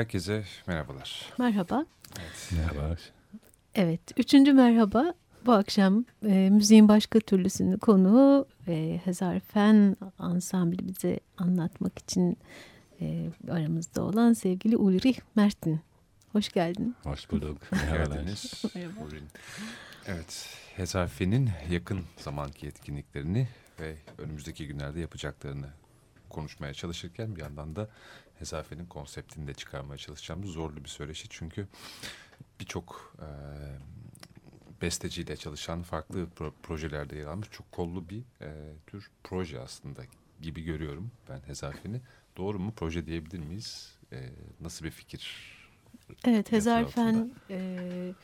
Herkese merhabalar. Merhaba. Evet. Merhaba. Evet, üçüncü merhaba. Bu akşam e, müziğin başka türlüsünü konuğu e, Hezar Fen ansambli bize anlatmak için e, aramızda olan sevgili Ulrich Mertin. Hoş geldin. Hoş bulduk. Geldiniz. Merhaba. Evet, Hezar Fen'in yakın zamanki etkinliklerini ve önümüzdeki günlerde yapacaklarını konuşmaya çalışırken bir yandan da Hezafe'nin konseptini de çıkarmaya çalışacağımız zorlu bir söyleşi. Çünkü birçok e, besteciyle çalışan farklı pro projelerde yer almış çok kollu bir e, tür proje aslında gibi görüyorum ben Hezafe'ni. Doğru mu? Proje diyebilir miyiz? e, nasıl bir fikir? Evet Hezarfen e,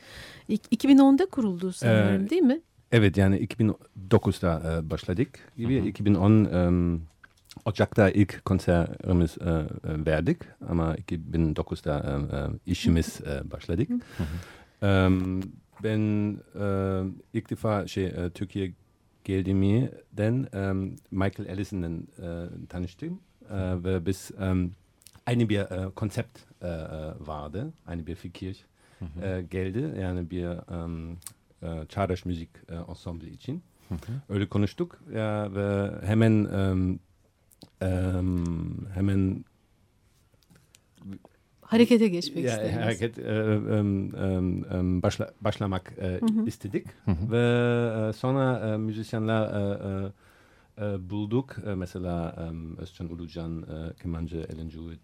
ik- 2010'da kuruldu sanırım Ee, değil mi? Evet yani 2009'da e, başladık gibi. Hı hı. 2010 em, Ocak'ta ilk konserimiz e, e, verdik ama 2009'da e, e, işimiz e, başladık. Em, ben e, ilk defa şey e, Türkiye geldiğimden em, Michael Ellison'dan e, tanıştım. E, ve biz em, aynı bir e, konsept e, vardı, aynı bir fikir e, geldi. Yani bir em, e, çağdaş müzik e, ensemble için. Öyle konuştuk. Ya ve hemen em, em, hemen Harekete geçmek ya, istediniz. hareket e, em, em, başla, başlamak e, istedik Hı hı. ve e, sonra e, müzisyenler e, e, e, bulduk. E, mesela em, Özcan Ulucan, e, kemancı Ellen Jewett,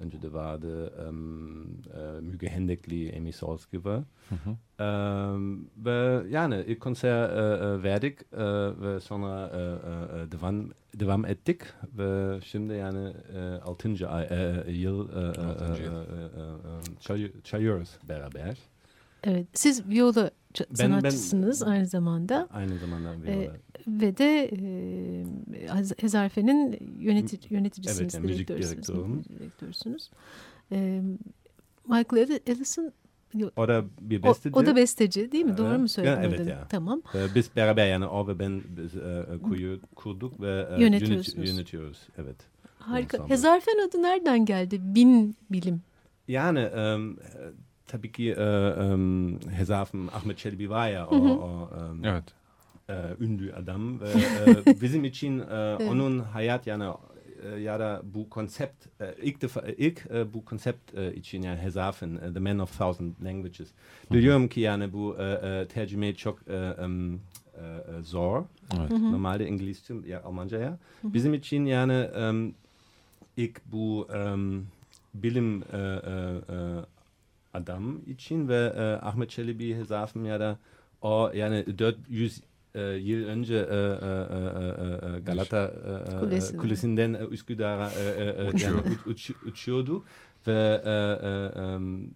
önce de vardı em, e, Müge Hendekli, Amy Sals gibi. Em, ve yani ilk konser e, e, verdik e, ve sonra e, e, e, devam, devam ettik ve şimdi yani e, 6. ay, e, yıl e, e, e, e, e, e, çalıyoruz beraber. Evet, siz viola ç- Ben- sanatçısınız aynı zamanda Aynı zamanda Ee, viola. Ve de e, Hez- Hezarfen'in yöneti, yöneticisiniz, Evet, yani müzik direktörsünüz. müzik direktörsünüz. E, Michael Ellison O da bir o, besteci. o da besteci değil mi? Doğru Evet. mu söyledim? Ya, evet ya. Tamam. Ee, Biz beraber yani o ve ben biz, e, e, kuyu kurduk ve e, Yönetiyorsunuz. yönet- yönetiyoruz. Evet. Harika. Hezarfen adı nereden geldi? Bin bilim. Yani e, tabii ki e, em, Hezarfen Ahmet Çelebi var ya o, o em, Evet. E, ünlü adam ve e, bizim için e, onun hayat yani e, ya da bu konsept e, ilk defa ilk e, bu konsept için yani Hezarfen e, The Man of Thousand Languages. Biliyorum ki yani bu tercüme çok e, zor. Evet. normalde İngilizce ya Almanca ya. Bizim için yani em, ilk bu em, bilim adam için ve Ahmet Çelebi Hezarfen ya da o yani 400 e, yıl önce e, e, e, e, e, Galata e, e, Kulesi. kulesinden e, Üsküdar'a e, e, e, Uçuyor. yani uç- uç- uçuyordu ve e, e, um,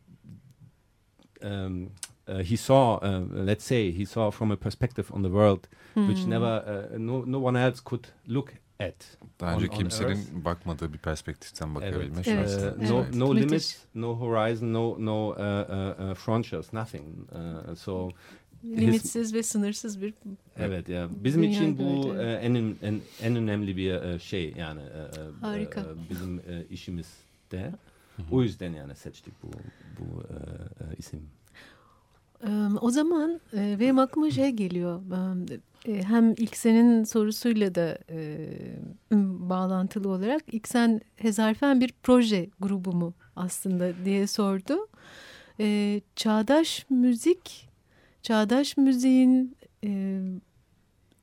uh, he saw, uh, let's say, he saw from a perspective on the world which never, uh, no, no one else could look at. Daha on- önce on kimsenin Earth. bakmadığı bir perspektiften bakabilme Evet. Evet. şansı. Uh, Evet. no, no Müthiş. limits, no horizon, no, no uh, uh, uh, frontiers, nothing. Uh, so Limitsiz ve sınırsız bir Evet ya bizim için bu e, en, en en önemli bir e, şey yani e, Harika. e, bizim e, işimizde. O yüzden yani seçtik bu bu e, e, isim. O zaman e, benim aklıma şey geliyor. E, Hem ilk senin sorusuyla da e, bağlantılı olarak ilk sen Hezarfen bir proje grubu mu aslında diye sordu. E, Çağdaş müzik, çağdaş müziğin e,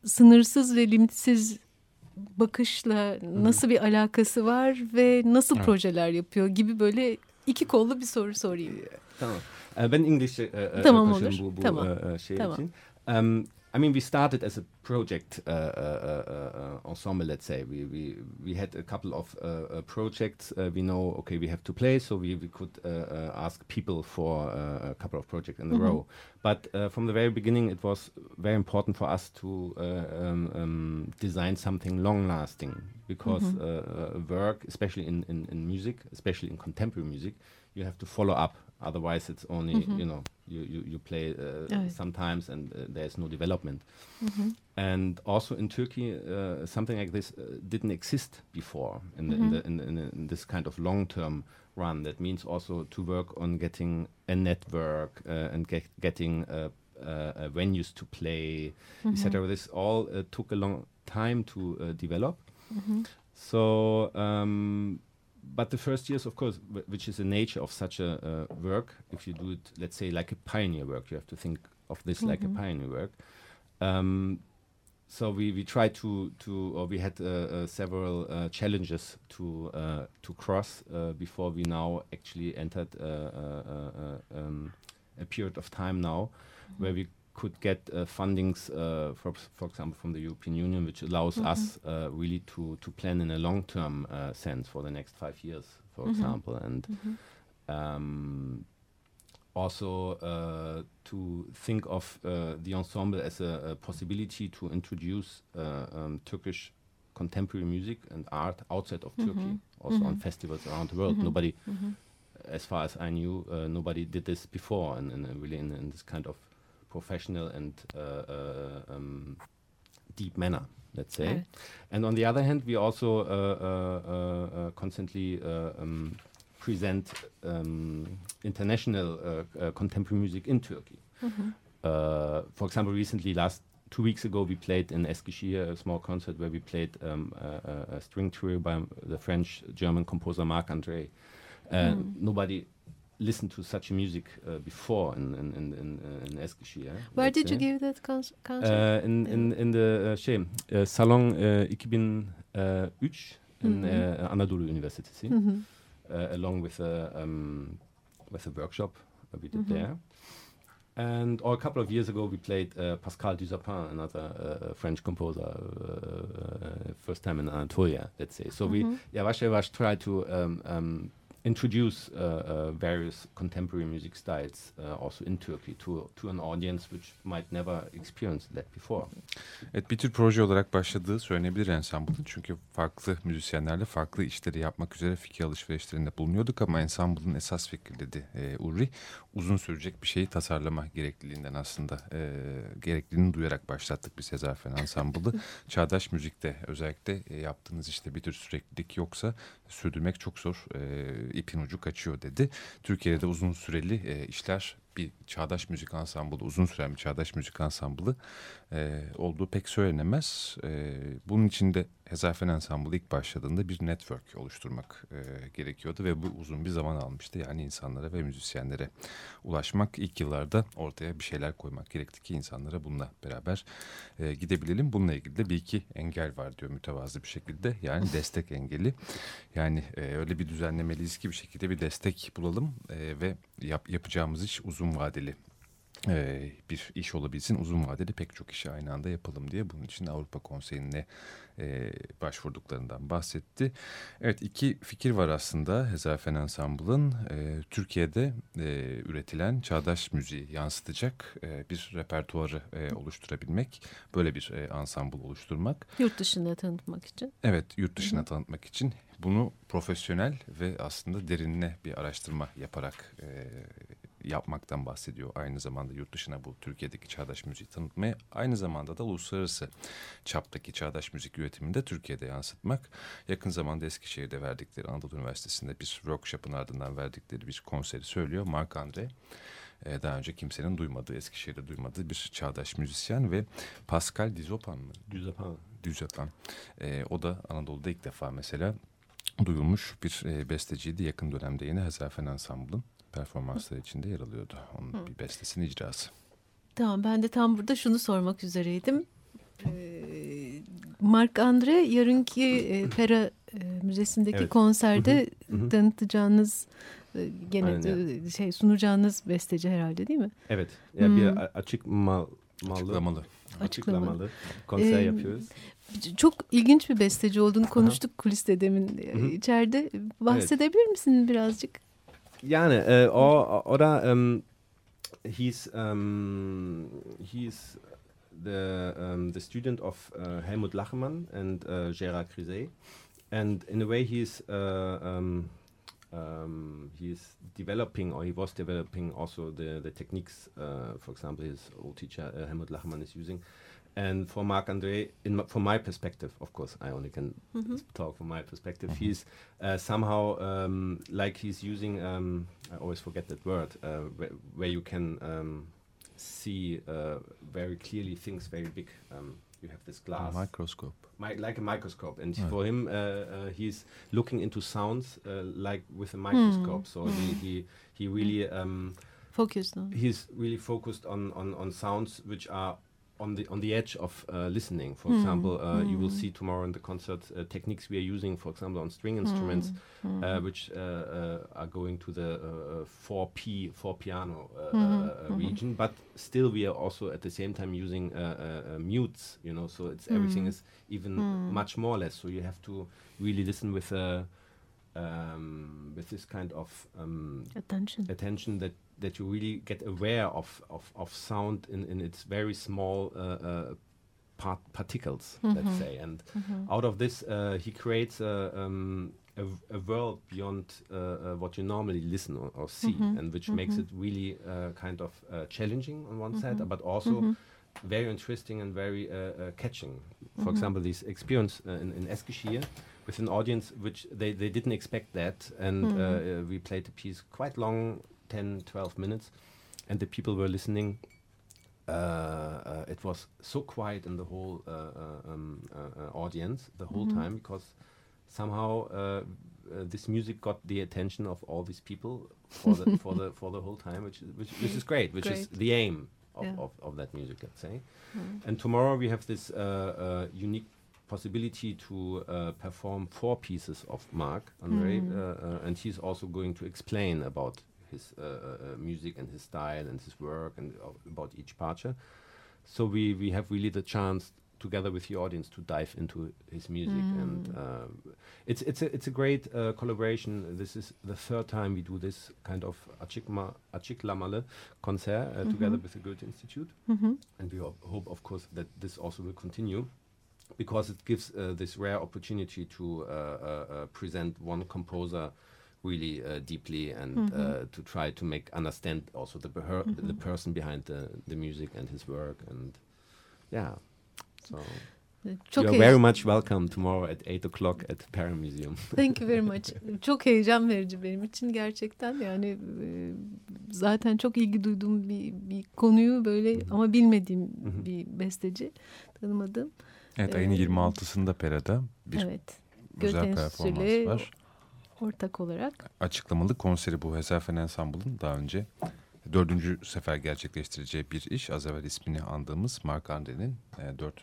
sınırsız ve limitsiz bakışla nasıl bir alakası var ve nasıl Evet. projeler yapıyor gibi böyle iki kollu bir soru sorayım. Tamam. E, ben İngilizce e, e, Tamam, konuşayım olur. bu, bu Tamam. e, şey Tamam. için. Um, I mean, we started as a project uh, uh, uh, uh, ensemble. Let's say we we we had a couple of uh, uh, projects. Uh, we know, okay, we have to play, so we we could ask people for uh, a couple of projects in a row. But uh, from the very beginning, it was very important for us to uh, um, um, design something long-lasting because uh, uh, work, especially in, in in music, especially in contemporary music, you have to follow up. Otherwise, it's only you know you you, you play uh, Evet. sometimes and uh, there's no development. And also in Turkey, uh, something like this uh, didn't exist before in, the, in, the, in, the, in, the, in this kind of long-term run. That means also to work on getting a network uh, and get, getting uh, venues to play, etc. This all uh, took a long time to uh, develop. So, um, but the first years, of course, wh- which is the nature of such a uh, work, if you do it, let's say, like a pioneer work, you have to think of this like a pioneer work. Um, so we, we tried to, to or we had uh, uh, several uh, challenges to uh, to cross uh, before we now actually entered um, a period of time now where we could get uh, fundings, uh, for, for example, from the European Union, which allows us uh, really to, to plan in a long-term uh, sense for the next five years, for example, and um, also uh, to think of uh, the ensemble as a, a possibility to introduce uh, um, Turkish contemporary music and art outside of Turkey, also on festivals around the world. Nobody, as far as I knew, uh, nobody did this before, and, and really in, in this kind of professional and uh, uh, um, deep manner, let's say. Right. And on the other hand, we also uh, uh, uh, uh, constantly uh, um, present um, international contemporary music in Turkey. Uh, for example, recently, last two weeks ago, we played in Eskişehir a small concert where we played um, a, a- string trio by the French-German composer Marc André. Uh, Nobody listened to such music uh, before in in in in, uh, in Eskişehir. Where let's did you give that con- concert? Uh, in, in, in the uh, şey, uh, Salon uh, 2003 in uh, Anadolu Üniversitesi, Mhm. uh, along with a um, with a workshop that we did there. And or a couple of years ago, we played uh, Pascal Duzapin, another uh, French composer, uh, uh, first time in Anatolia, let's say. So we, Yavaş Yavaş, try to um, um, introduce uh, uh, various contemporary music styles uh, also in Turkey to to an audience which might never experience that before. Evet bir tür proje olarak başladığı söylenebilir ensemble'ın. Çünkü farklı müzisyenlerle farklı işleri yapmak üzere fikir alışverişlerinde bulunuyorduk ama ensemble'ın esas fikri dedi e, Uri. Uzun sürecek bir şeyi tasarlama gerekliliğinden aslında e, gerekliliğini duyarak başlattık biz Sezarfen Ensemble'ı. Çağdaş müzikte özellikle e, yaptığınız işte bir tür süreklilik yoksa sürdürmek çok zor. E, ipin ucu kaçıyor dedi. Türkiye'de de uzun süreli e, işler bir çağdaş müzik ansamblı, uzun süren bir çağdaş müzik ansamblı e, olduğu pek söylenemez. E, bunun için de Hezafen Ensemble ilk başladığında bir network oluşturmak e, gerekiyordu ve bu uzun bir zaman almıştı. Yani insanlara ve müzisyenlere ulaşmak ilk yıllarda ortaya bir şeyler koymak gerekti ki insanlara bununla beraber e, gidebilelim. Bununla ilgili de bir iki engel var diyor mütevazı bir şekilde. Yani destek engeli. Yani e, öyle bir düzenlemeliyiz ki bir şekilde bir destek bulalım e, ve yap, yapacağımız iş uzun vadeli e, bir iş olabilsin. Uzun vadeli pek çok işi aynı anda yapalım diye bunun için Avrupa Konseyi'ne e, başvurduklarından bahsetti. Evet iki fikir var aslında Hezafen Ensemble'ın. E, Türkiye'de e, üretilen çağdaş müziği yansıtacak e, bir repertuarı e, oluşturabilmek. Böyle bir e, ensemble oluşturmak. Yurt dışında tanıtmak için. Evet yurt dışına tanıtmak için bunu profesyonel ve aslında derinine bir araştırma yaparak e, yapmaktan bahsediyor. Aynı zamanda yurt dışına bu Türkiye'deki çağdaş müziği tanıtmaya aynı zamanda da uluslararası çaptaki çağdaş müzik üretimini de Türkiye'de yansıtmak. Yakın zamanda Eskişehir'de verdikleri Anadolu Üniversitesi'nde bir workshop'ın ardından verdikleri bir konseri söylüyor. Mark Andre e, daha önce kimsenin duymadığı, Eskişehir'de duymadığı bir çağdaş müzisyen ve Pascal Dizopan mı? Duzapin. Düzepan. E, o da Anadolu'da ilk defa mesela duyulmuş bir e, besteciydi. Yakın dönemde yine Hezafen Ensemble'ın performansları içinde yer alıyordu. Onun bir bestesinin icrası. Tamam ben de tam burada şunu sormak üzereydim. Ee, Mark Andre yarınki e, Pera e, Müzesi'ndeki Evet. konserde Hı hı. tanıtacağınız e, gene Aynen, de- şey sunacağınız besteci herhalde değil mi? Evet. Ya Hmm. bir açık mal, malı, Açıklamalı. açıklamalı konser Ee, yapıyoruz. Çok ilginç bir besteci olduğunu konuştuk kuliste demin e, Hı hı. içeride. Bahsedebilir misin birazcık? Yani e, o oder um, he's um, he's the um, the student of uh, Helmut Lachmann and uh, Gérard Criset, and in a way he's uh, um, um, he's developing or he was developing also the the techniques. Uh, for example, his old teacher Helmut Lachmann is using. And for Marc André, in my, from my perspective, of course, I only can talk from my perspective. He's uh, somehow um, like he's using. Um, I always forget that word, uh, where, where you can um, see uh, very clearly things very big. Um, you have this glass, microscope, mi- like a microscope, and Right. for him, uh, uh, he's looking into sounds uh, like with a microscope. So he, he he really um, Focus. no? he's really focused on, on, on sounds which are on the on the edge of uh, listening. For Hmm. example, uh, you will Hmm. see tomorrow in the concert uh, techniques we are using, for example, on string instruments, Hmm. uh, which uh, uh, are going to the uh, four P four piano mhm. region. But still, we are also at the same time using mutes. You know, so it's everything Mm. is even Mm. much more or less. So you have to really listen with a. Um, with this kind of um, Attention. attention that that you really get aware of of, of sound in, in its very small uh, uh, part particles, let's Mhm. say, and Mhm. out of this uh, he creates a, um, a, a world beyond what you normally listen or, or see, Mhm. and which makes Mhm. it really uh, kind of uh, challenging on one side, Mhm. but also very interesting and very uh, uh, catching. For Mhm. example, this experience uh, in, in Eskişehir with an audience which they, they didn't expect that, and uh, uh, we played the piece quite long 10, 12 minutes, and the people were listening. Uh, uh, it was so quiet in the whole uh, uh, um, audience the whole Mhm. time because somehow uh, uh, this music got the attention of all these people for the for the for the whole time, which is which, which is great, which is the aim of, Yeah. of, of that music, let's say. Mhm. And tomorrow we have this uh, uh, unique possibility to uh, perform four pieces of Mark Andre, uh, uh, and he's also going to explain about his uh, uh, uh, music and his style and his work and uh, about each parture. So we we have really the chance together with the audience to dive into his music and Mm. um, it's it's a it's a great uh, collaboration. This is the third time we do this kind of Achikma Achiklamale concert uh, together Mhm. with the Goethe Institute Mhm. and we ho- hope, of course, that this also will continue because it gives uh, this rare opportunity to uh, uh, uh, present one composer really uh, deeply and Mhm. uh, to try to make understand also the beher- the Mhm. person behind the, the music and his work and yeah so Çok you are very much welcome tomorrow at 8 o'clock at Para Museum Thank you very much. Çok heyecan verici benim için gerçekten yani e, zaten çok ilgi duyduğum bir, bir konuyu böyle ama bilmediğim bir besteci tanımadım. Evet ayın Ee, 26'sında Pera'da bir evet. güzel Göte performans var. Ortak olarak. Açıklamalı konseri bu Hezafen Ensemble'ın daha önce dördüncü sefer gerçekleştireceği bir iş. Az evvel ismini andığımız Mark Andre'nin e, dört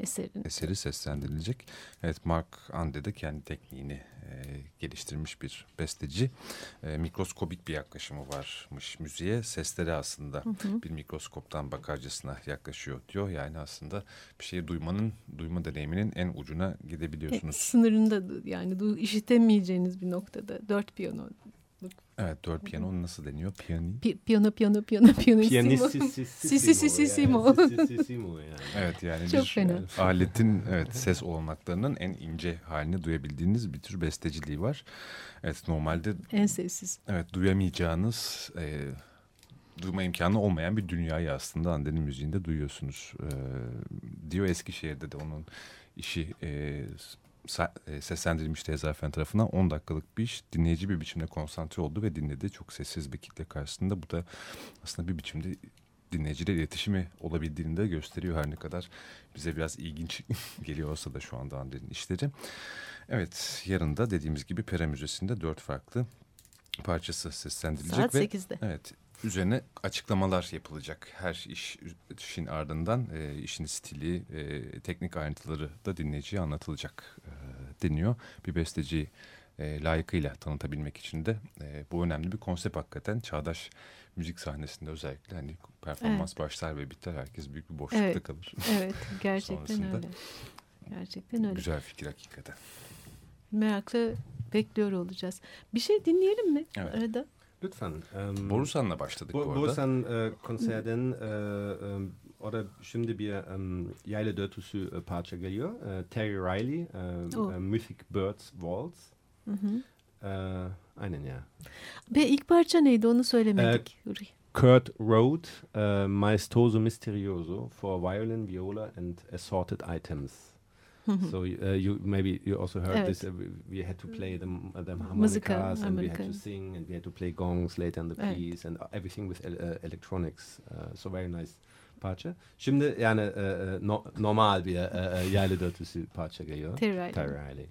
eserin. eseri seslendirilecek. Evet Mark Ande de kendi tekniğini geliştirmiş bir besteci. E, mikroskobik bir yaklaşımı varmış müziğe. Sesleri aslında Hı hı. bir mikroskoptan bakarcasına yaklaşıyor diyor. Yani aslında bir şeyi duymanın, duyma deneyiminin en ucuna E, gidebiliyorsunuz. sınırında yani işitemeyeceğiniz bir noktada dört piyano. Evet dört piyano nasıl deniyor? Piyani. Pi- piyano piyano piyano piyanissimo. Yeah, Sississimo, yani. Evet yani Çok bir fena. aletin evet ses olanaklarının en ince halini duyabildiğiniz bir tür besteciliği var. Evet normalde En sessiz. evet duyamayacağınız e, duyma imkanı olmayan bir dünyayı aslında Ande'nin müziğinde duyuyorsunuz. E, diyor Eskişehir'de de onun işi e, e, seslendirilmişti Ezafen tarafından 10 dakikalık bir iş. Dinleyici bir biçimde konsantre oldu ve dinledi. Çok sessiz bir kitle karşısında. Bu da aslında bir biçimde dinleyiciyle iletişimi olabildiğini de gösteriyor her ne kadar bize biraz ilginç geliyor olsa da şu anda Ande'nin işleri. Evet yarın da dediğimiz gibi Pera Müzesi'nde dört farklı parçası seslendirilecek Saat ve 8'de. evet üzerine açıklamalar yapılacak. Her iş işin ardından e, işin stili, e, teknik ayrıntıları da dinleyiciye anlatılacak e, deniyor. Bir besteci e, layıkıyla tanıtabilmek için de e, bu önemli bir konsept hakikaten. Çağdaş müzik sahnesinde özellikle hani performans başlar ve biter herkes büyük bir boşlukta Evet. kalır. Evet gerçekten Sonrasında- öyle. Gerçekten öyle. Güzel fikir hakikaten. Merakla bekliyor olacağız. Bir şey dinleyelim mi Evet. arada? Lütfen. ähm, Borusan'la başladık bu Bu, arada. Borusan e, konserden e, e, orada şimdi bir um, Yayla Dörtüsü e, parça geliyor. E, Terry Riley, e, Oh. e, Mythic Birds Waltz. Hı hı. E, aynen ya. Ve ilk parça neydi onu söylemedik. Yuri. Kurt Rode, e, Maestoso Misterioso for violin, viola and assorted items. So uh, you maybe you also heard Evet. this. Uh, we, had to play them, uh, Mızıka, harmonicas, and we had to sing, and we had to play gongs later in the Evet. piece, and everything with el- uh, electronics. Uh, so very nice parça. Şimdi yani uh, uh, no- normal bir uh, uh, yaylı dörtüsü parça geliyor. Terry Riley. Terry Riley.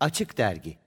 Açık Dergi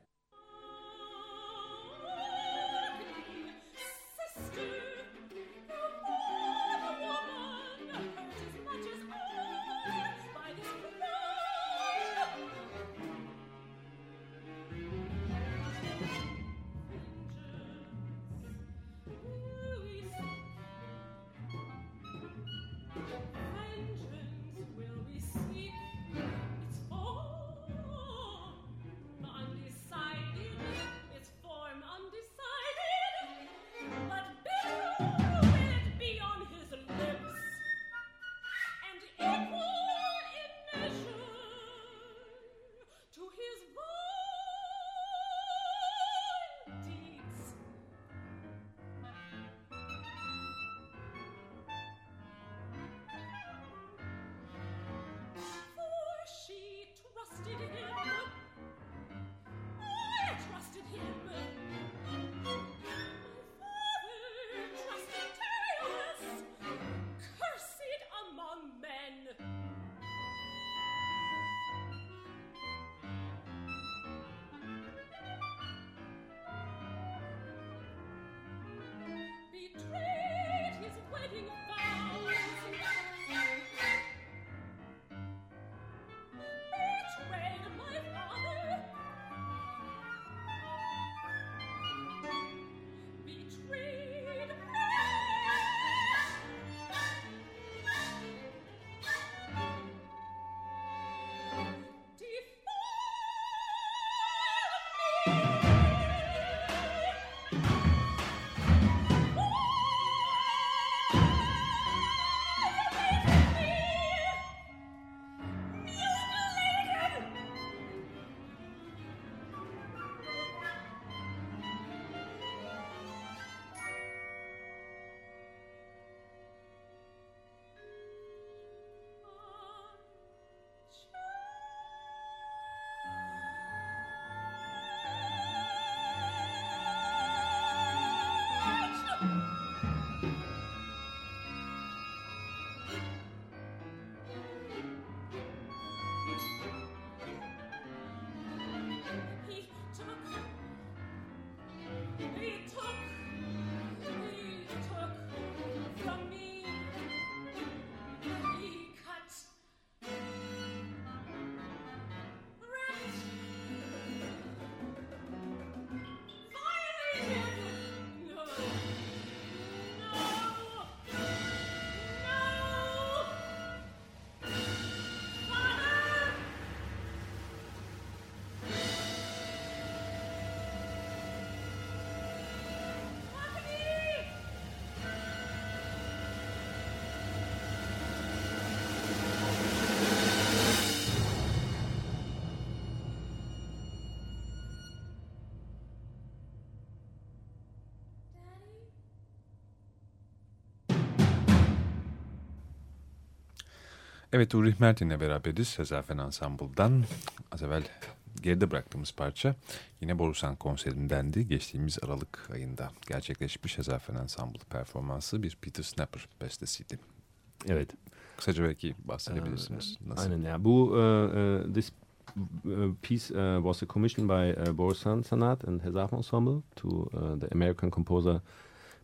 Evet Ulrich Mertin'le beraberiz Sezafen Ensemble'dan. Az evvel geride bıraktığımız parça yine Borusan konserindendi. Geçtiğimiz Aralık ayında gerçekleşmiş Sezafen Ensemble performansı bir Peter Snapper bestesiydi. Evet. Kısaca belki bahsedebilirsiniz. Ee, Nasıl? Aynen ya. Bu uh, uh, this piece uh, was commissioned by uh, Borusan Sanat and Hezaf Ensemble to uh, the American composer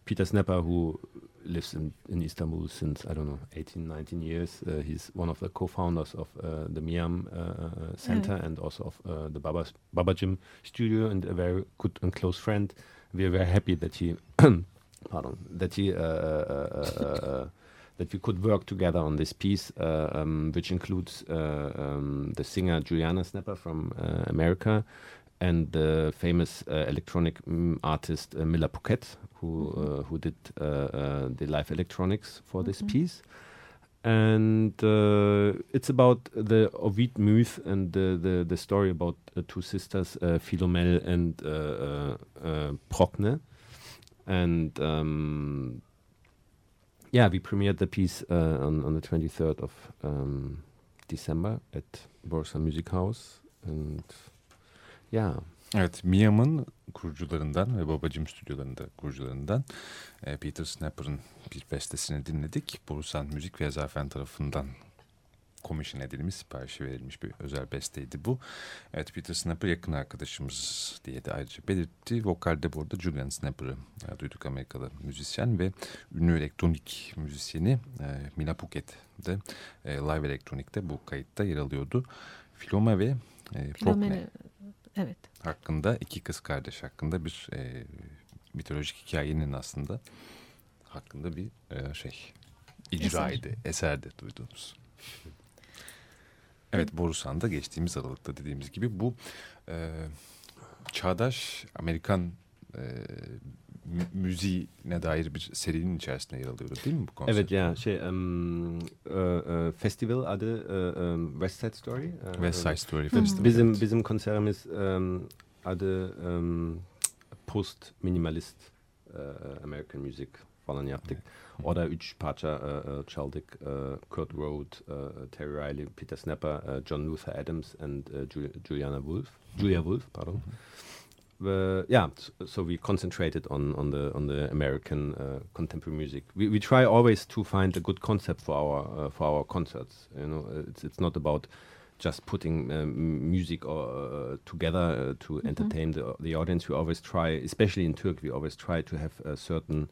Peter Snapper, who lives in, in Istanbul since, I don't know, 18, 19 years. Uh, he's one of the co-founders of uh, the Miam uh, uh Center mm. and also of uh, the Baba, Baba Jim studio and a very good and close friend. We are very happy that he, pardon, that he, uh, that we could work together on this piece, um, which includes um, the singer Juliana Snapper from America, and the famous uh, electronic mm, artist uh, Miller Pouquet, who mm -hmm. who did the live electronics for mm -hmm. this mm-hmm. piece. And it's about the Ovid myth and the, the, the story about two sisters, Philomel and Procne. And um, yeah, we premiered the piece on, on the 23rd of um, December at Borsa Music House. And Ya. Evet, Miam'ın kurucularından ve Babacım stüdyolarında kurucularından e, Peter Snapper'ın bir bestesini dinledik. Borusan Müzik ve Zafen tarafından commission edilmiş, siparişi verilmiş bir özel besteydi bu. Evet Peter Snapper yakın arkadaşımız diye de ayrıca belirtti. Vokalde burada Julian Snapper'ı e, duyduk Amerikalı müzisyen ve ünlü elektronik müzisyeni e, Mila e, live elektronikte bu kayıtta yer alıyordu. Filoma ve e, Prokne Filomena- Evet. hakkında iki kız kardeş hakkında bir e, mitolojik hikayenin aslında hakkında bir e, şey icraydı, eserde duyduğumuz. Evet Borusan'da geçtiğimiz Aralık'ta dediğimiz gibi bu e, çağdaş Amerikan e, müziğine dair bir serinin içerisinde yer alıyordu değil mi bu konser? Evet ya şey um, uh, uh, festival adı uh, um, West Side Story. Uh, West Side Story Hı. Festival. Bizim evet. bizim konserimiz um, adı um, Post Minimalist uh, American Music falan yaptık. Orada üç parça uh, çaldık. Uh, Kurt Road, uh, Terry Riley, Peter Snapper, uh, John Luther Adams and uh, Ju- Juliana Wolf. Julia Wolf, pardon. Uh, yeah, so we concentrated on on the on the American uh, contemporary music. We we try always to find a good concept for our uh, for our concerts. You know, it's it's not about just putting um, music or, uh, together uh, to entertain the the audience. We always try, especially in Turkey, we always try to have a certain.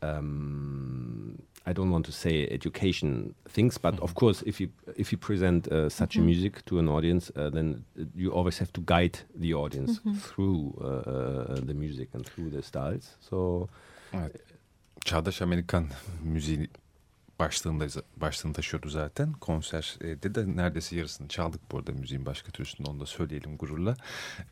Um, I don't want to say education things, but of course, if you if you present uh, such a Mhm. music to an audience, uh, then uh, you always have to guide the audience Mhm. through uh, uh, the music and through the styles. So Evet. Çağdaş Amerikan müziği başlığında, başlığını taşıyordu zaten. Konserde de neredeyse yarısını çaldık bu arada müziğin başka türlüsünde onu da söyleyelim gururla.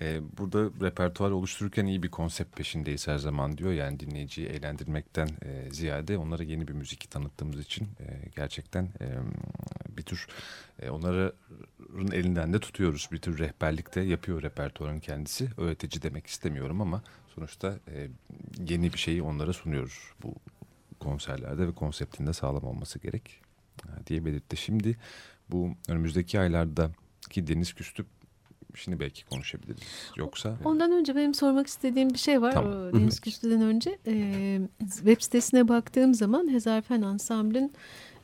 Ee, burada repertuar oluştururken iyi bir konsept peşindeyiz her zaman diyor. Yani dinleyiciyi eğlendirmekten e, ziyade onlara yeni bir müzik tanıttığımız için e, gerçekten e, bir tür e, onların elinden de tutuyoruz. Bir tür rehberlik de yapıyor repertuarın kendisi. Öğretici demek istemiyorum ama sonuçta e, yeni bir şeyi onlara sunuyoruz bu konserlerde ve konseptinde sağlam olması gerek e, diye belirtti. Şimdi bu önümüzdeki aylardaki Deniz Küstüp şimdi belki konuşabiliriz. Yoksa Ondan önce benim sormak istediğim bir şey var. Tamam. Deniz Küstü'den önce e, web sitesine baktığım zaman Hezarfen Ensemble'ın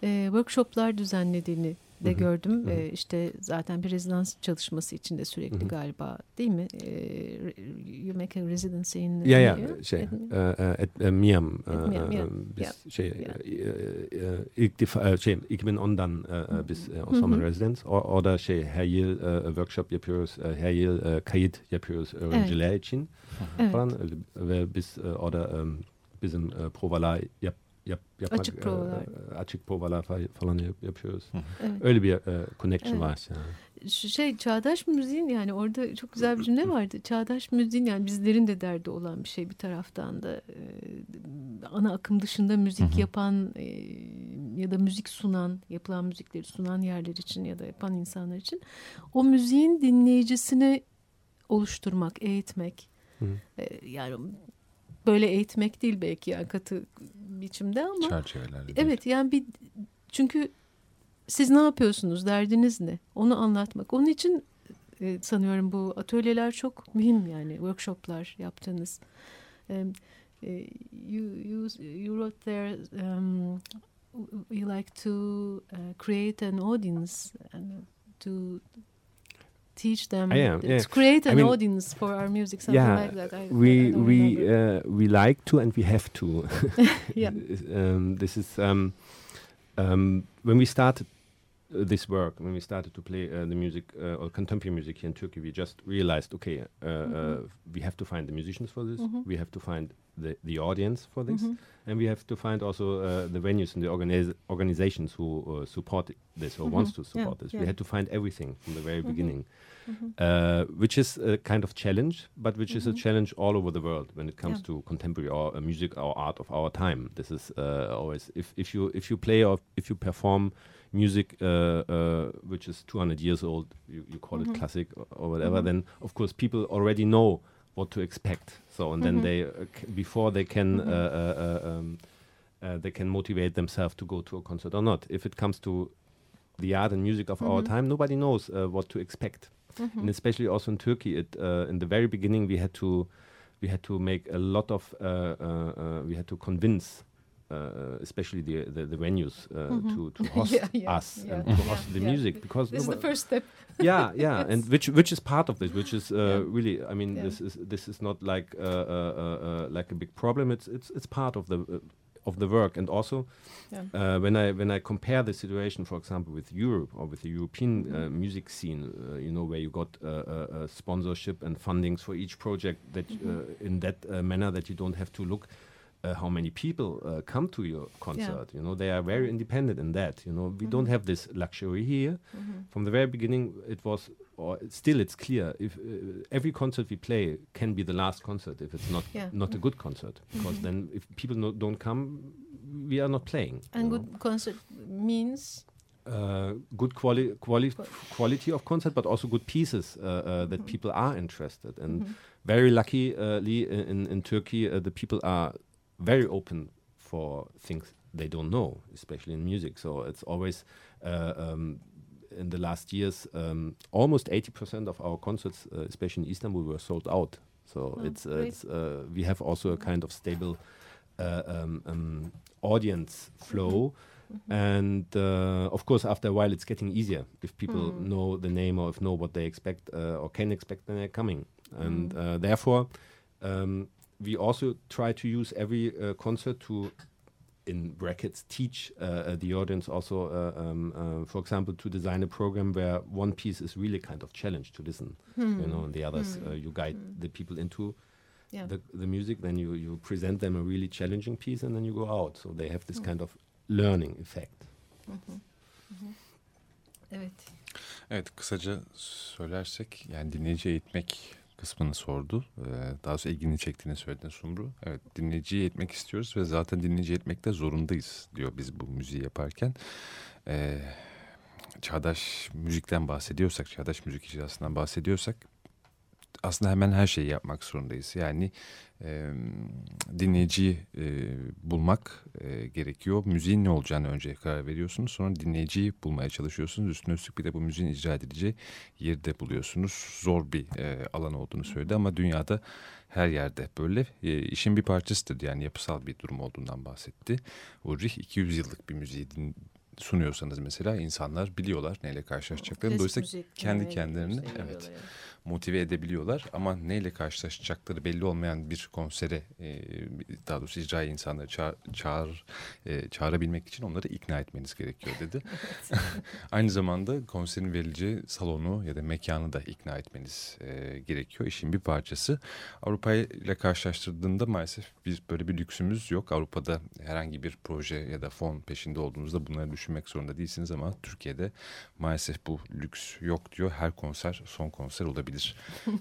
e, workshoplar düzenlediğini de gördüm. Hı hı. E, işte zaten bir rezidans çalışması içinde sürekli Hı hı. galiba değil mi? E, you make a residency in ya ya şey Miam biz şey ilk defa uh, şey 2010'dan uh, uh, biz o Hı summer hı. residence orada şey her yıl workshop yapıyoruz her yıl uh, kayıt yapıyoruz öğrenciler için falan ve biz orada bizim provalar yap, yap, yapmak Açık uh, provalar. uh, açık provalar fa- falan yap- yapıyoruz. Evet. Öyle bir uh, connection Evet. var. Yani. Şey çağdaş müziğin yani orada çok güzel bir cümle vardı. Çağdaş müziğin yani bizlerin de derdi olan bir şey bir taraftan da e, ana akım dışında müzik yapan e, ya da müzik sunan, yapılan müzikleri sunan yerler için ya da yapan insanlar için o müziğin dinleyicisini oluşturmak, eğitmek. Hı. E, yani böyle eğitmek değil belki yani katı biçimde ama çerçevelerle değil. Evet yani bir çünkü siz ne yapıyorsunuz derdiniz ne? Onu anlatmak. Onun için e, sanıyorum bu atölyeler çok mühim yani workshoplar yaptığınız. E, you, you, you wrote there um, you like to uh, create an audience and to teach them Ah, yeah, to yeah. create I an mean, audience for our music something yeah, like that I, I we don't we uh, we like to and we have to. Yeah. um, this is um, um, when we started this work. When we started to play uh, the music uh, or contemporary music here in Turkey, we just realized, okay, uh, uh, Mhm. we have to find the musicians for this. Mhm. We have to find the the audience for this, Mhm. and we have to find also uh, the venues and the organiz- organizations who uh, support this or wants Mhm. to Yeah, support this. yeah. We had to find everything from the very Mhm. beginning Mhm. uh, which is a kind of challenge, but which is a challenge all over the world when it comes Yeah. to contemporary or uh, music or art of our time. This is uh, always if if you if you play or if you perform music uh, uh, which is 200 years old, you, you call Mhm. it classic or, or whatever. Mhm. Then of course people already know what to expect. So and then Mhm. they uh, c- before they can. Mhm. Uh, uh, uh, um, uh, they can motivate themselves to go to a concert or not. If it comes to the art and music of our time, nobody knows uh, what to expect Mhm. and especially also in Turkey. It uh, in the very beginning we had to we had to make a lot of uh, uh, we had to convince especially the, the, the venues uh, Mhm. to, to host Yeah, yeah, us yeah, and to host the music because This is the first step. yeah yeah and which which is part of this which is uh, really i mean this is this is not like uh, uh, uh, uh, like a big problem it's it's it's part of the uh, of the work and also Yeah. uh, when i when i compare the situation for example with europe or with the european uh, Mhm. music scene uh, you know where you got uh, uh, uh, sponsorship and fundings for each project that Mhm. uh, in that uh, manner that you don't have to look uh, how many people uh, come to your concert you know they are very independent in that you know we don't Mhm. have this luxury here Mhm. from the very beginning it was or still it's clear if uh, every concert we play can be the last concert if it's not Yeah. not a good concert because Mhm. then if people no, don't come we are not playing And know. good concert means uh, good quali- quali- Qual- quality of concert but also good pieces uh, uh, that Mhm. people are interested and very luckily in, in Turkey uh, the people are very open for things they don't know especially in music. So it's always uh, um, in the last years um, almost 80% of our concerts uh, especially in Istanbul were sold out. So Oh, it's, uh, it's uh, we have also a kind of stable uh, um, um, audience flow. Mhm. and uh, of course after a while it's getting easier. If people Mm. know the name or if know what they expect uh, or can expect when they're coming. And Mm. uh, therefore um, we also try to use every uh, concert to in brackets teach uh, uh, the audience also uh, um, uh, for example to design a program where one piece is really kind of challenge to listen you know and the others Hmm. uh, you guide Hmm. the people into Yeah. the, the music then you, you present them a really challenging piece and then you go out so they have this Mm. kind of learning effect Hı hı. Hı hı. Evet. Evet kısaca söylersek yani dinleyici eğitmek kısmını sordu. Ee, Daha sonra ilgini çektiğini söyledi Sumru. Evet dinleyiciyi eğitmek istiyoruz ve zaten dinleyici eğitmek de zorundayız diyor biz bu müziği yaparken. Ee, çağdaş müzikten bahsediyorsak, çağdaş müzik icrasından bahsediyorsak aslında hemen her şeyi yapmak zorundayız. Yani e, dinleyiciyi e, bulmak e, gerekiyor. Müziğin ne olacağını önce karar veriyorsunuz. Sonra dinleyiciyi bulmaya çalışıyorsunuz. Üstüne üstlük bir de bu müziğin icra edileceği yeri de buluyorsunuz. Zor bir e, alan olduğunu söyledi ama dünyada her yerde böyle. E, işin bir parçasıdır yani yapısal bir durum olduğundan bahsetti. Ulrich 200 yıllık bir müziği din, sunuyorsanız mesela insanlar biliyorlar neyle karşılaşacaklarını. Klasik Dolayısıyla müzik kendi seviyorlar evet yani. Motive edebiliyorlar ama neyle karşılaşacakları belli olmayan bir konsere e, daha doğrusu icra insanları çağır, çağır e, çağırabilmek için onları ikna etmeniz gerekiyor dedi. Aynı zamanda konserin verileceği salonu ya da mekanı da ikna etmeniz e, gerekiyor. İşin bir parçası. Avrupa ile karşılaştırdığında maalesef biz böyle bir lüksümüz yok. Avrupa'da herhangi bir proje ya da fon peşinde olduğunuzda bunları düşünmek zorunda değilsiniz ama Türkiye'de maalesef bu lüks yok diyor. Her konser son konser olabilir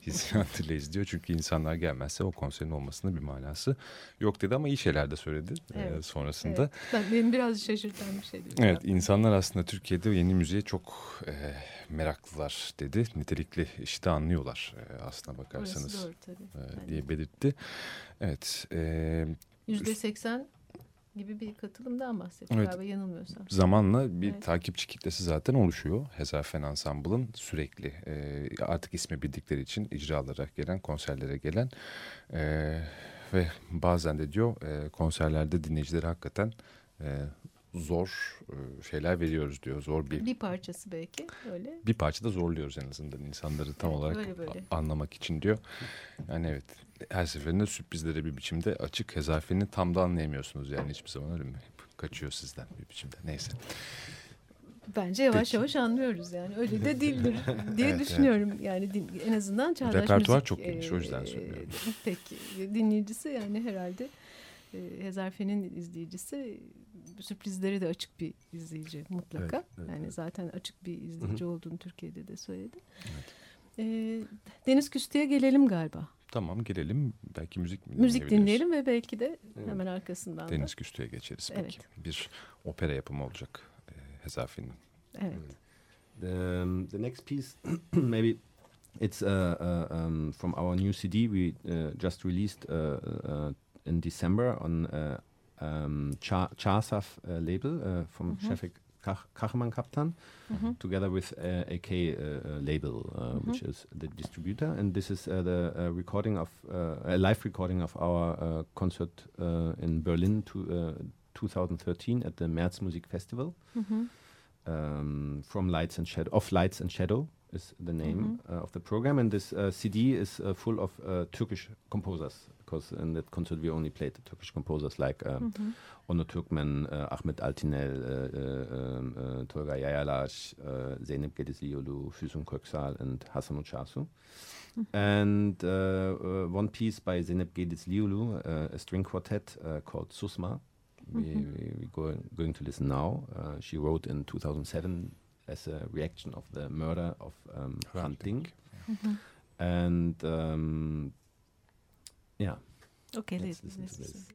hissiyatıyla izliyor. Çünkü insanlar gelmezse o konserin olmasının bir manası yok dedi ama iyi şeyler de söyledi e, Evet, sonrasında. Evet. Ben, benim biraz şaşırtan bir şey. Evet insanlar aslında Türkiye'de yeni müziğe çok e, meraklılar dedi. Nitelikli işte anlıyorlar e, aslına bakarsanız Orası doğru tabii. e, diye belirtti. Evet e, Yüzde seksen gibi bir katılımdan bahsettik Evet. galiba yanılmıyorsam. zamanla bir Evet. takipçi kitlesi zaten oluşuyor. Hezafen Ensemble'ın sürekli e, artık ismi bildikleri için icralara gelen, konserlere gelen e, ve bazen de diyor e, konserlerde dinleyicilere hakikaten e, zor e, şeyler veriyoruz diyor. Zor bir Bir parçası belki öyle. bir parça da zorluyoruz en azından insanları tam Evet, olarak böyle böyle. anlamak için diyor. Yani evet her seferinde sürprizlere bir biçimde açık hezafeni tam da anlayamıyorsunuz yani hiçbir zaman öyle mi? Hep Kaçıyor sizden bir biçimde neyse. Bence yavaş Peki. yavaş anlıyoruz yani. Öyle de değildir diye Evet, düşünüyorum. Yani din- en azından çağdaş Repertuar müzik, çok geniş, o yüzden söylüyorum. Pek dinleyicisi yani herhalde e, Hezarfen'in izleyicisi sürprizlere de açık bir izleyici mutlaka. Evet, evet, yani evet. zaten açık bir izleyici olduğunu Türkiye'de de söyledi. E, Deniz Küstü'ye gelelim galiba. Tamam gelelim belki müzik mi Müzik dinleyelim ve belki de Evet. hemen arkasından da. Deniz Küstü'ye geçeriz peki. Bir opera yapımı olacak e, Hezafi'nin. Evet. The, um, the next piece, maybe it's uh, uh, um, from our new CD we uh, just released uh, uh, in December on uh, um, Cha Chasaf uh, label uh, from Mhm. Şefik Kah Kahraman Kaptan, Mhm. together with uh, AK label, uh, which is the distributor. And this is uh, the uh, recording of uh, a live recording of our uh, concert uh, in Berlin to, uh, 2013 at the März Musik Festival. Hı. Um, from Lights and Shadow, of Lights and Shadow is the name uh, of the program, and this uh, CD is uh, full of uh, Turkish composers. Because in that concert we only played the Turkish composers like um, Onur Türkmen, uh, Ahmet Altinel, uh, uh, um, uh, Tolga Yayalaş, uh, Zeynep Gedizlioglu, Füsun Köksal, and Hasan Uçasu. And uh, uh, one piece by Zeynep Gedizlioglu, uh, a string quartet uh, called Susma. We, we, we go, going to listen now. Uh, she wrote in 2007 as a reaction of the murder of um, Hrant Dink. And um, yeah. Okay, let's, listen, listen, to this.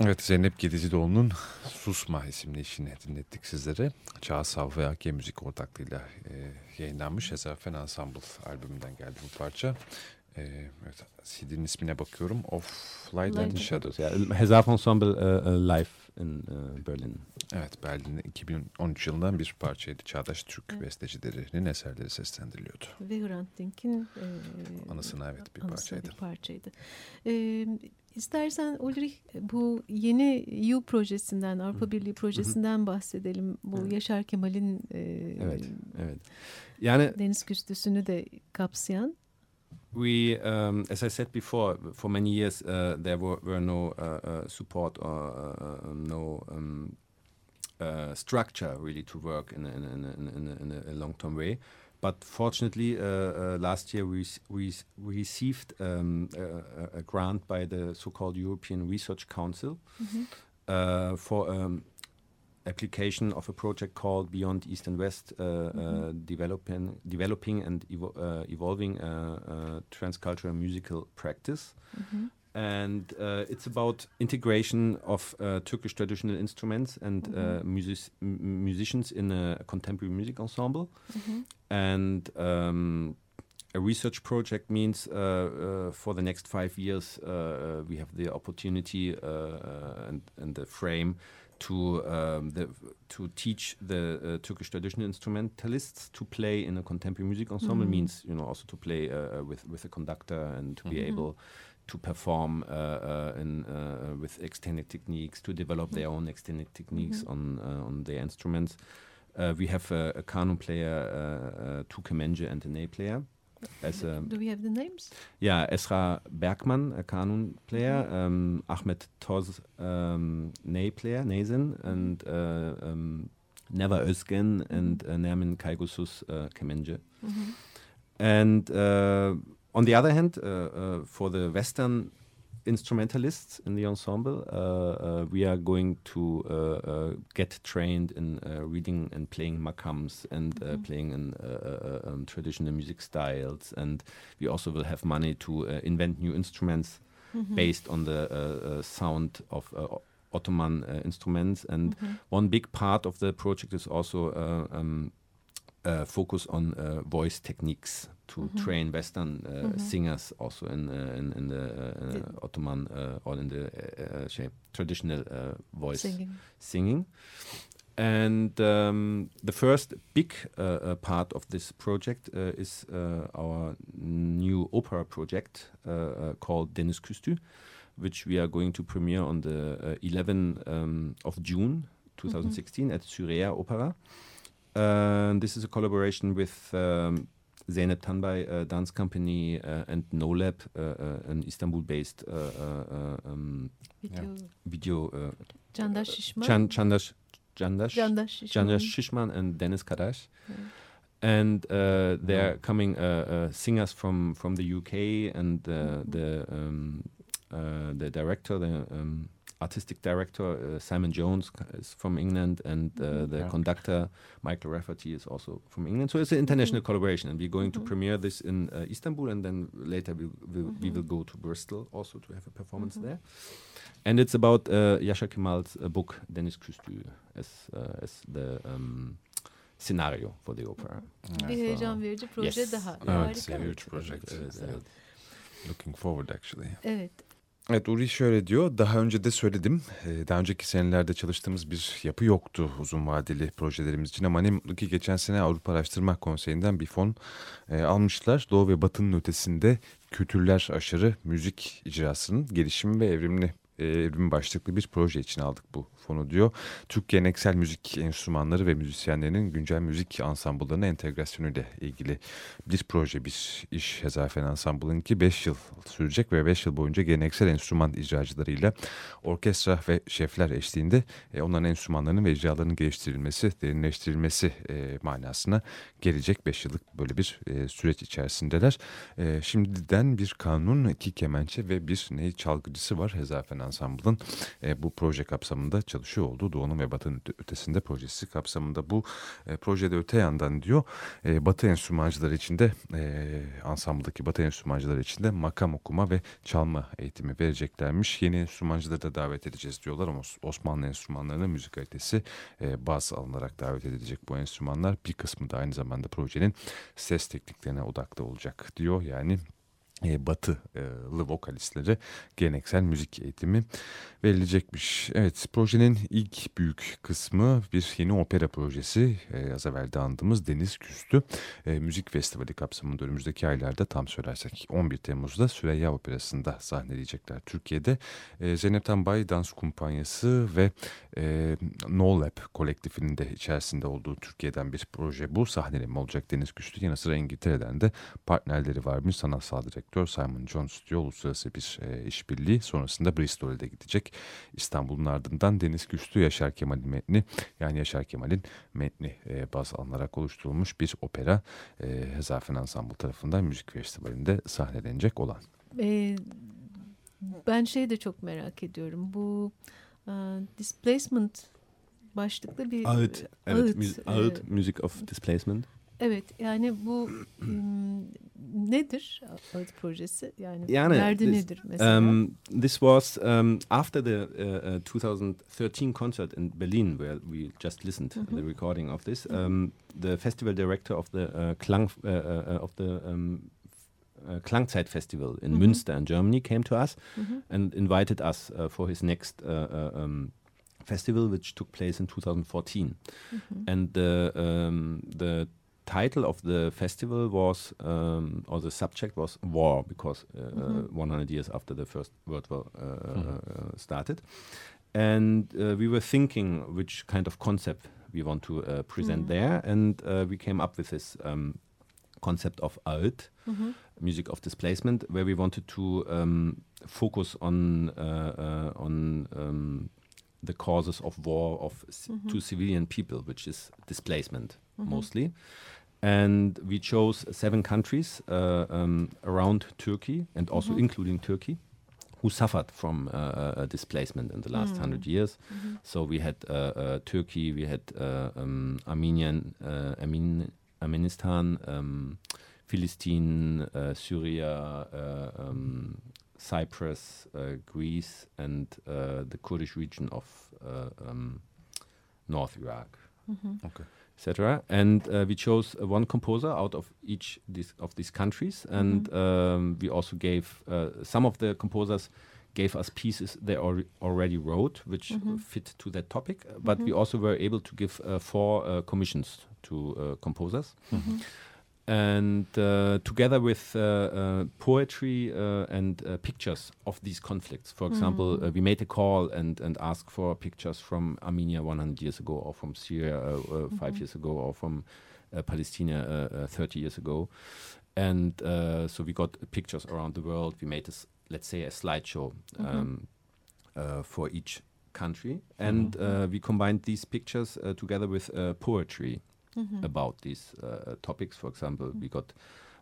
Evet Zeynep Gedizioğlu'nun Susma isimli işini dinlettik sizlere. Çağsav ve AK Müzik ortaklığıyla e, yayınlanmış Ezafen Ensemble albümünden geldi bu parça. E, evet, CD'nin ismine bakıyorum. Of Light and. Shadows. Yeah, Hezaf Ensemble uh, uh, live in uh, Berlin. Evet Berlin'de 2013 yılından bir parçaydı. Çağdaş Türk bestecilerinin eserleri seslendiriliyordu. Ve Hrant Dink'in e, Anısına evet bir anısına parçaydı. bir parçaydı. E, İstersen Ulrich bu yeni EU projesinden, Avrupa Birliği projesinden bahsedelim. Bu Yaşar Kemal'in e, Evet, evet. Yani deniz küstüsünü de kapsayan. we, um, as I said before, for many years uh, there were, were no uh, uh, support or uh, uh, no um, uh, structure really to work in a, in a, in a, in a, long-term way. But fortunately, uh, uh, last year we we we received um, a, a grant by the so-called European Research Council uh, for um, application of a project called Beyond East and West, uh, uh, developing developing and evo- uh, evolving transcultural musical practice. And uh, it's about integration of uh, Turkish traditional instruments and uh, music- m- musicians in a contemporary music ensemble. And um, a research project means uh, uh, for the next five years uh, we have the opportunity and, and the frame to um, the, to teach the uh, Turkish traditional instrumentalists to play in a contemporary music ensemble. Means you know also to play with with a conductor and to be able to perform uh, uh, in, uh, with extended techniques to develop their own extended techniques on uh, on their instruments. Uh, we have a, a canon player, uh, two Kemenge and a ney player. As a, Do we have the names? yeah, Esra Bergman, a canon player, um, Ahmed Toz, um, ney player, Nezen, and uh, um, Neva Özgen and uh, Nermin Kaygusus uh, Kemenge. And uh, on the other hand, uh, uh, for the Western instrumentalists in the ensemble, uh, uh, we are going to uh, uh, get trained in uh, reading and playing makams and uh, playing in um, traditional music styles. And we also will have money to uh, invent new instruments based on the sound of uh, Ottoman uh, instruments. And one big part of the project is also uh, um, uh, focus on uh, voice techniques to train Western uh, singers also in uh, in, in the uh, Ottoman uh, or in the traditional uh, voice Singing. singing. And um, the first big part of this project uh, is uh, our new opera project called Dennis Küstü, which we are going to premiere on the uh, 11th um, of June 2016 at Syria Opera. Uh, this is a collaboration with um, Zeynep Tanbay uh, Dance Company uh, and NoLab, uh, uh, an Istanbul-based uh, uh, uh, um, Video. video uh, Candaş Şişman. Chan, Chandash, Chandash, Candaş Şişman. Chandash Shishman and Dennis Kadash. And uh, they're coming uh, uh, singers from, from the UK and uh, the um, uh, the director, the um, artistic director uh, Simon Jones is from England, and uh, the Yeah. conductor Michael Rafferty is also from England. So it's an international collaboration, and we're going to premiere this in uh, Istanbul, and then later we will we will go to Bristol also to have a performance there. And it's about uh, Yasha Kemal's uh, book Deniz Küstü as uh, as the um, scenario for the opera. Bir heyecan verici proje Yes. daha. Evet, Harika. huge project. Evet, evet. Looking forward actually. Evet. Evet Uri şöyle diyor. Daha önce de söyledim. Ee, Daha önceki senelerde çalıştığımız bir yapı yoktu uzun vadeli projelerimiz için. Ama ne mutlu ki geçen sene Avrupa Araştırma Konseyi'nden bir fon e, almışlar. Doğu ve Batı'nın ötesinde kültürler aşırı müzik icrasının gelişimi ve evrimli e, evrim başlıklı bir proje için aldık bu fonu diyor. Türk geleneksel müzik enstrümanları ve müzisyenlerinin güncel müzik ansambullarına entegrasyonuyla ilgili bir proje, bir iş Hezafen Ensemble'ınki 5 yıl sürecek ve 5 yıl boyunca geleneksel enstrüman icracılarıyla orkestra ve şefler eşliğinde e, onların enstrümanlarının ve icralarının geliştirilmesi, derinleştirilmesi e, manasına gelecek 5 yıllık böyle bir e, süreç içerisindeler. E, şimdiden bir kanun, iki kemençe ve bir ney çalgıcısı var Hezafen Ensemble'ın e, bu proje kapsamında çalışıyor olduğu Doğu'nun ve Batı'nın öte- ötesinde projesi kapsamında bu e, projede öte yandan diyor e, Batı enstrümancıları için de e, ansambldaki Batı enstrümancıları için makam okuma ve çalma eğitimi vereceklermiş. Yeni enstrümancıları da davet edeceğiz diyorlar ama Os- Osmanlı enstrümanlarının müzik kalitesi e, baz alınarak davet edilecek bu enstrümanlar. Bir kısmı da aynı zamanda projenin ses tekniklerine odaklı olacak diyor. Yani batılı vokalistleri geleneksel müzik eğitimi verilecekmiş. Evet projenin ilk büyük kısmı bir yeni opera projesi. E, az evvel de andığımız Deniz Küstü e, Müzik Festivali kapsamında önümüzdeki aylarda tam söylersek 11 Temmuz'da Süreyya Operası'nda sahneleyecekler Türkiye'de. Zeynep Tanbay Dans Kumpanyası ve e, No kolektifinin de içerisinde olduğu Türkiye'den bir proje bu. Sahneleme olacak Deniz Küstü. Yanı sıra İngiltere'den de partnerleri varmış. Sanatsal direktör Simon John Studio uluslararası bir e, işbirliği. Sonrasında Bristol'e de gidecek. İstanbul'un ardından Deniz Güçlü Yaşar Kemal'in metni yani Yaşar Kemal'in metni e, baz alınarak oluşturulmuş bir opera e, Hezafen Ensemble tarafından müzik festivalinde sahnelenecek olan. E, ben şey de çok merak ediyorum. Bu uh, displacement başlıklı bir ağıt, evet, ağıt, ağıt e, music of displacement. Evet yani bu nedir ağıt projesi? Yani, yani derdi this, nedir mesela? Um, this was um, after the uh, 2013 uh, concert in Berlin where we just listened mm -hmm. the recording of this. Um, the festival director of the uh, Klang uh, uh, of the um, uh, Klangzeit Festival in mm -hmm. Münster in Germany came to us mm -hmm. and invited us for his next um, festival, which took place in 2014. Mm-hmm. And the um, the title of the festival was, um, or the subject was war, because uh, mm-hmm. 100 years after the First World War uh, mm-hmm. started. And uh, we were thinking which kind of concept we want to uh, present mm-hmm. there, and uh, we came up with this um, concept of alt, mm-hmm. music of displacement, where we wanted to um, focus on on um, the causes of war of mm-hmm. to civilian people, which is displacement mm-hmm. mostly. And we chose seven countries uh, um, around Turkey and also mm-hmm. including Turkey who suffered from uh, uh displacement in the last mm. hundred years. Mm-hmm. So we had uh, uh, Turkey, we had um, Armenian, Armen- Armenistan, um, Philistine, Syria, um, Cyprus, Greece, and the Kurdish region of um, North Iraq. Mm-hmm. Okay etc. And uh, we chose uh, one composer out of each these, of these countries, and mm-hmm. um, we also gave uh, some of the composers gave us pieces they al- already wrote, which mm-hmm. fit to that topic. But mm-hmm. we also were able to give uh, four uh, commissions to uh, composers. Mm-hmm and uh, together with uh, uh, poetry uh, and uh, pictures of these conflicts. For example, mm. we made a call and, and asked for pictures from Armenia 100 years ago, or from Syria mm-hmm. five years ago, or from Palestine 30 years ago. And so we got pictures around the world. We made, this, let's say, a slideshow mm-hmm. um, for each country. And mm-hmm. we combined these pictures together with poetry mm-hmm. about these uh, topics. For example, mm-hmm. we got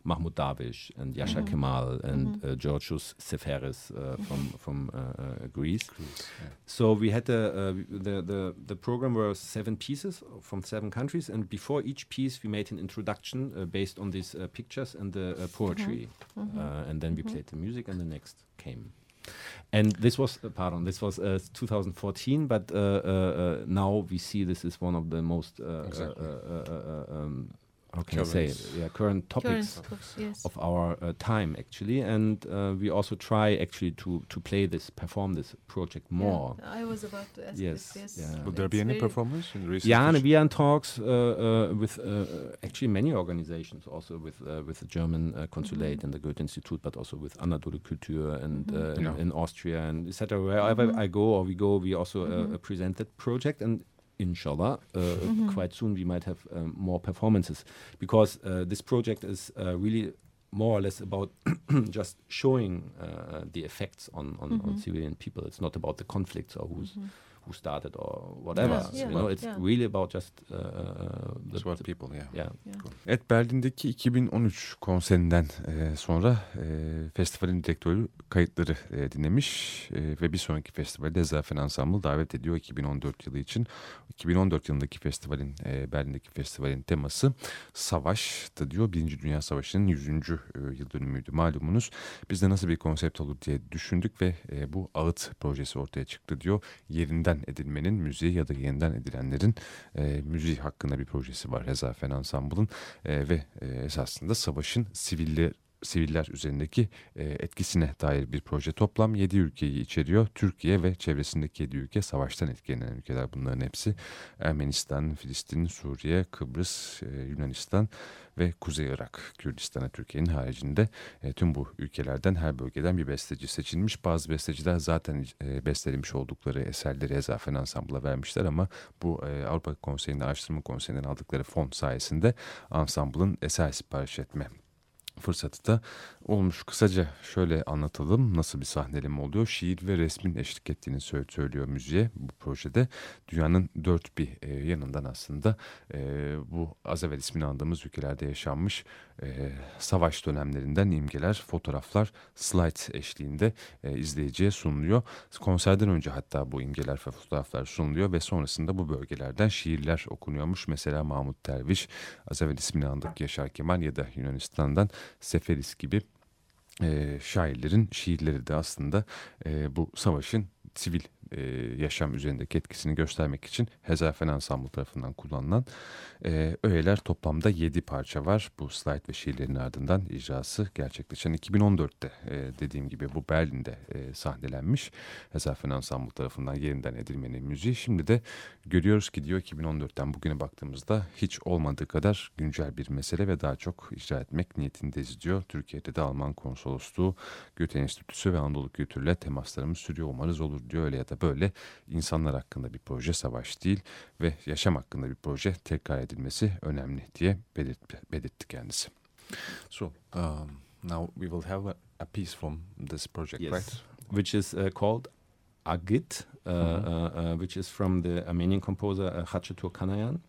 Mahmoud Darwish and Yasha mm-hmm. Kemal and mm-hmm. uh, Georgios Seferis uh, mm-hmm. from from uh, uh, Greece. Greece yeah. So we had the the the program was seven pieces from seven countries, and before each piece we made an introduction uh, based on these pictures and the poetry, mm-hmm. Mm-hmm. and then we played the music, and the next came. And this was, uh, pardon, this was uh, 2014, but uh, uh, uh, now we see this is one of the most uh, exactly. um, how can current. I say yeah current topics current yes. of our uh, time actually and uh, we also try actually to to play this perform this project more yeah, I was about to ask yes, this, yes. Yeah. will there be any performance in recent yeah and we are in talks uh, uh with uh, actually many organizations also with uh, with the German consulate mm -hmm. and the Goethe Institute but also with Anadolu Kultur and mm -hmm. in, yeah. in, Austria and etc wherever mm -hmm. I go or we go we also mm-hmm. present that project and inshallah, uh, mm-hmm. quite soon we might have um, more performances because uh, this project is uh, really more or less about just showing uh, the effects on, on, mm-hmm. on, civilian people. It's not about the conflicts or who's mm-hmm. Who started or whatever. Yes, yeah. You know, it's yeah. really about just uh, uh the, It's about people, yeah. yeah. yeah. Cool. Evet, Berlin'deki 2013 konserinden e, sonra e, festivalin direktörü kayıtları e, dinlemiş e, ve bir sonraki festivalde Zafen Ensemble davet ediyor 2014 yılı için. 2014 yılındaki festivalin, e, Berlin'deki festivalin teması savaştı diyor. Birinci Dünya Savaşı'nın 100. E, yıl dönümüydü malumunuz. Biz de nasıl bir konsept olur diye düşündük ve e, bu ağıt projesi ortaya çıktı diyor. Yerinden yeniden edilmenin müziği ya da yeniden edilenlerin e, müziği hakkında bir projesi var Rezafen Ensemble'ın e, ve e, esasında savaşın siviller siviller üzerindeki e, etkisine dair bir proje. Toplam 7 ülkeyi içeriyor. Türkiye ve çevresindeki 7 ülke savaştan etkilenen ülkeler bunların hepsi. Ermenistan, Filistin, Suriye, Kıbrıs, e, Yunanistan ve Kuzey Irak, Kürdistan'a Türkiye'nin haricinde e, tüm bu ülkelerden her bölgeden bir besteci seçilmiş. Bazı besteciler zaten e, bestelemiş oldukları eserleri ezafen ansambla vermişler ama bu e, Avrupa Konseyi'nde, Araştırma Konseyi'nden aldıkları fon sayesinde ansamblın eser sipariş etme fırsatı da olmuş. Kısaca şöyle anlatalım nasıl bir sahneleme oluyor. Şiir ve resmin eşlik ettiğini söylüyor müziğe bu projede. Dünyanın dört bir e, yanından aslında e, bu az evvel ismini andığımız ülkelerde yaşanmış e, savaş dönemlerinden imgeler, fotoğraflar, slide eşliğinde izleyiciye sunuluyor. Konserden önce hatta bu imgeler ve fotoğraflar sunuluyor ve sonrasında bu bölgelerden şiirler okunuyormuş. Mesela Mahmut Derviş, az evvel ismini andık Yaşar Kemal ya da Yunanistan'dan Seferis gibi e, şairlerin şiirleri de aslında e, bu savaşın sivil e, yaşam üzerindeki etkisini göstermek için Hezafen Ensemble tarafından kullanılan e, öğeler toplamda 7 parça var. Bu slide ve şiirlerin ardından icrası gerçekleşen 2014'te e, dediğim gibi bu Berlin'de e, sahnelenmiş. Hezafen Ensemble tarafından yeniden edilmenin müziği. Şimdi de görüyoruz ki diyor 2014'ten bugüne baktığımızda hiç olmadığı kadar güncel bir mesele ve daha çok icra etmek niyetindeyiz diyor. Türkiye'de de Alman konsolosluğu, Goethe Enstitüsü ve Anadolu Kültür'le temaslarımız sürüyor umarız olur diyor öyle ya da böyle insanlar hakkında bir proje savaş değil ve yaşam hakkında bir proje tekrar edilmesi önemli diye belirt, belirtti kendisi. So um, now we will have a, a piece from this project, yes. right? Which is uh, called Agit, uh, Mhm. uh, uh, which is from the Armenian composer uh, Khachatur Kanayan,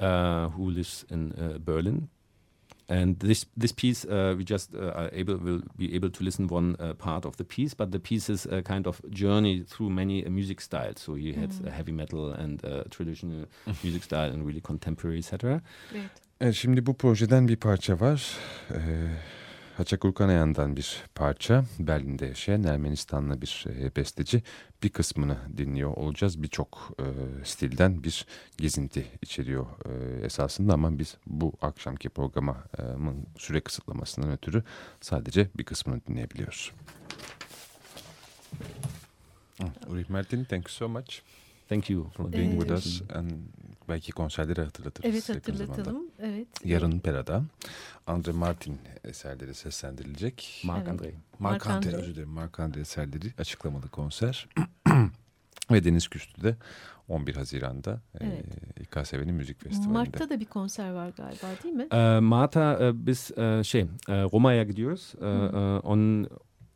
uh, who lives in uh, Berlin. And this this piece, uh, we just uh, are able will be able to listen one uh, part of the piece, but the piece is a kind of journey through many uh, music styles. So he had uh, heavy metal and uh, traditional music style and really contemporary, etc. Evet. Evet, şimdi bu projeden bir parça var. Ee, Haçakur Kanayan'dan bir parça. Berlin'de yaşayan Ermenistanlı bir e, besteci. Bir kısmını dinliyor olacağız. Birçok e, stilden bir gezinti içeriyor e, esasında ama biz bu akşamki programın süre kısıtlamasından ötürü sadece bir kısmını dinleyebiliyoruz. Ulrich Mertin, thank you so much Thank you for being with us. And belki konserleri hatırlatırız. Evet hatırlatalım. Evet. Yarın Pera'da Andre Martin eserleri seslendirilecek. Mark Evet. Andrei. Mark Mark Andre, Andre. özür dilerim. Mark Andre eserleri açıklamalı konser. Ve Deniz Küstü'de 11 Haziran'da Evet. e, İKSV'nin müzik festivalinde. Mart'ta da bir konser var galiba değil mi? Ee, Marta e, biz e, şey e, Roma'ya gidiyoruz. E, Hı. e, on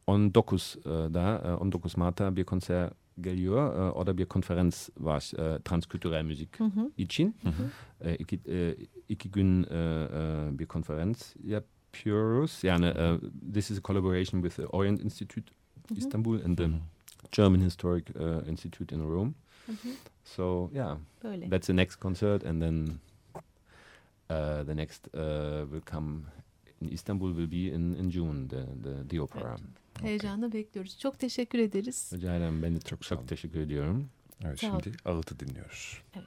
on 9 e, da e, on 9 Mart'a bir konser Gelior äh, oder bei Konferenz war ich äh, transkulturelle Musik mhm. Ichin. Mhm. Äh, ich, äh, ich bin äh, äh bei Konferenz ja Purus. Ja, ne, uh, this is a collaboration with the Orient Institute mhm. Istanbul and the mhm. German Historic uh, Institute in Rome. Mhm. So yeah, Böle. that's the next concert, and then uh, the next will come in Istanbul will be in in June the the, the opera. Right. Heyecanla bekliyoruz. Çok teşekkür ederiz. Rica ederim. Ben de çok, Çok sağ olun. çok teşekkür ediyorum. Evet Sağ şimdi Ağıt'ı dinliyoruz. Evet.